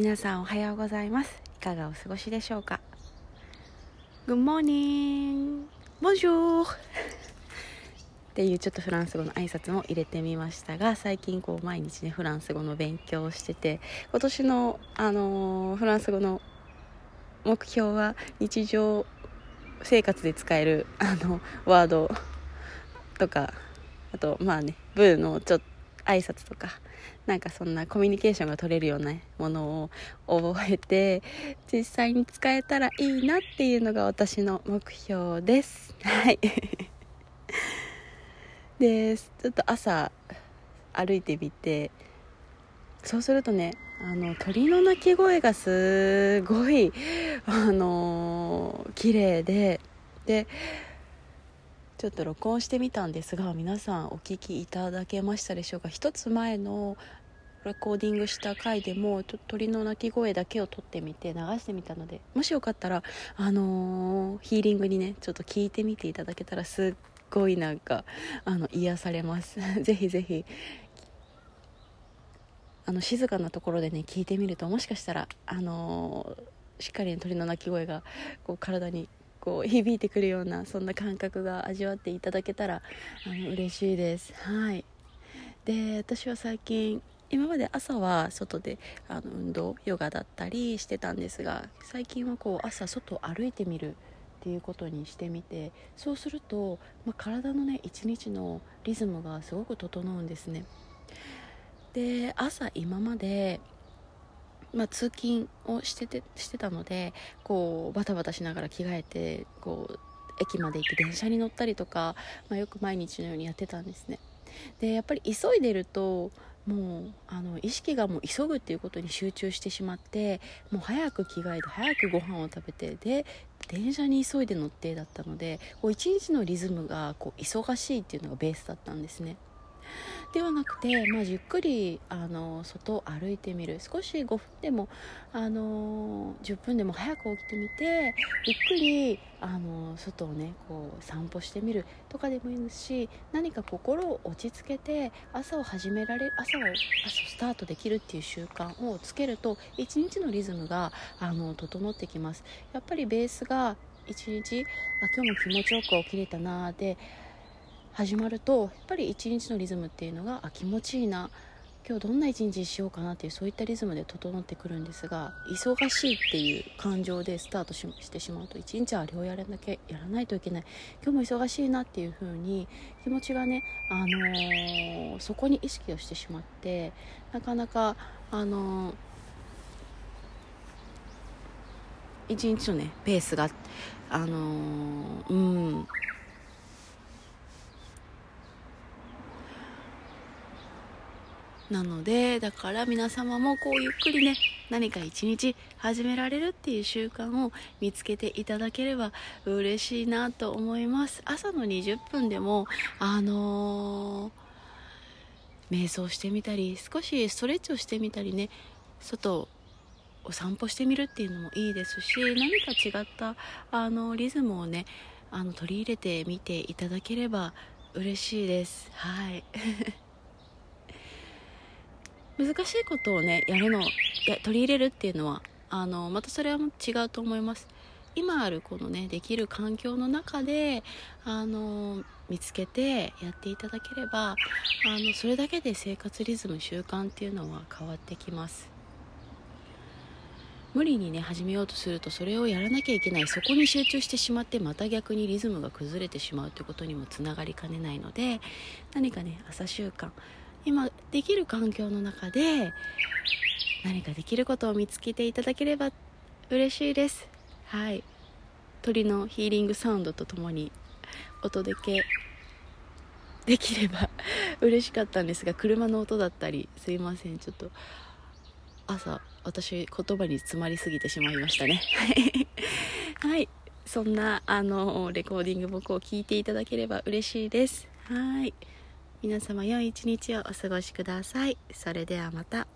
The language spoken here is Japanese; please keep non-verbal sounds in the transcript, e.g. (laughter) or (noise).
皆さんおはようございます。いかがお過ごしでしょうか？Good morning. Bonjour. (laughs) っていうちょっとフランス語の挨拶も入れてみましたが最近こう毎日ねフランス語の勉強をしてて今年の、あのー、フランス語の目標は日常生活で使えるあのワードとかあとまあねブーのちょっと挨拶とかなんかそんなコミュニケーションが取れるようなものを覚えて実際に使えたらいいなっていうのが私の目標です。はい。(laughs) でちょっと朝歩いてみてそうするとねあの鳥の鳴き声がすごいあの綺麗ででちょっと録音してみたんですが皆さんお聞きいただけましたでしょうか？一つ前のレコーディングした回でも鳥の鳴き声だけを撮ってみて流してみたのでもしよかったら、あのー、ヒーリングにねちょっと聞いてみていただけたらすっごいなんかあの癒されます。(laughs) ぜひぜひあの静かなところでね聞いてみるともしかしたら、あのー、しっかり鳥の鳴き声がこう体にこう響いてくるようなそんな感覚が味わっていただけたらあの嬉しいです。はい。で私は最近今まで朝は外であの運動ヨガだったりしてたんですが最近はこう朝外を歩いてみるっていうことにしてみてそうすると、まあ、体のね一日のリズムがすごく整うんですね。で朝今までまあ、通勤をしててしてたのでこうバタバタしながら着替えてこう駅まで行って電車に乗ったりとか、まあ、よく毎日のようにやってたんですね。でやっぱり急いでるともうあの意識がもう急ぐっていうことに集中してしまってもう早く着替えて早くご飯を食べてで電車に急いで乗ってだったのでこう一日のリズムがこう忙しいっていうのがベースだったんですね。ではなくて、まあ、じっくりあの外を歩いてみる。少し5分でもあの10分でも早く起きてみてゆっくりあの外をねこう散歩してみる。とかでもいいですし何か心を落ち着けて朝を始められ朝を朝スタートできるっていう習慣をつけると一日のリズムがあの整ってきます。やっぱりベースが一日あ今日も気持ちよく起きれたなで始まるとやっぱり一日のリズムっていうのがあ気持ちいいな。今日どんな一日しようかなっていうそういったリズムで整ってくるんですが忙しいっていう感情でスタートしてしまうと一日あれをやらなきゃやらないといけない。今日も忙しいなっていう風に気持ちがね、あのー、そこに意識をしてしまってなかなか、あのー、一日のねペースが、あのー、うんなのでだから皆様もこうゆっくりね何か一日始められるっていう習慣を見つけていただければ嬉しいなと思います。朝の20分でもあのー、瞑想してみたり少しストレッチをしてみたりね外お散歩してみるっていうのもいいですし何か違ったあのリズムをねあの取り入れてみていただければ嬉しいです。はい。難しいことをねやるのや取り入れるっていうのはあのまたそれは違うと思います。今あるこのねできる環境の中であの見つけてやっていただければあのそれだけで生活リズム習慣っていうのは変わってきます。無理にね始めようとするとそれをやらなきゃいけない。そこに集中してしまってまた逆にリズムが崩れてしまうということにもつながりかねないので何かね朝習慣今できる環境の中で何かできることを見つけていただければ嬉しいです。はい。鳥のヒーリングサウンドとともにお届けできれば嬉しかったんですが車の音だったりすいません。ちょっと朝私言葉に詰まりすぎてしまいましたね。(laughs) はい。そんなあのレコーディング僕を聞いていただければ嬉しいです。はい。皆様良い一日をお過ごしください。それではまた。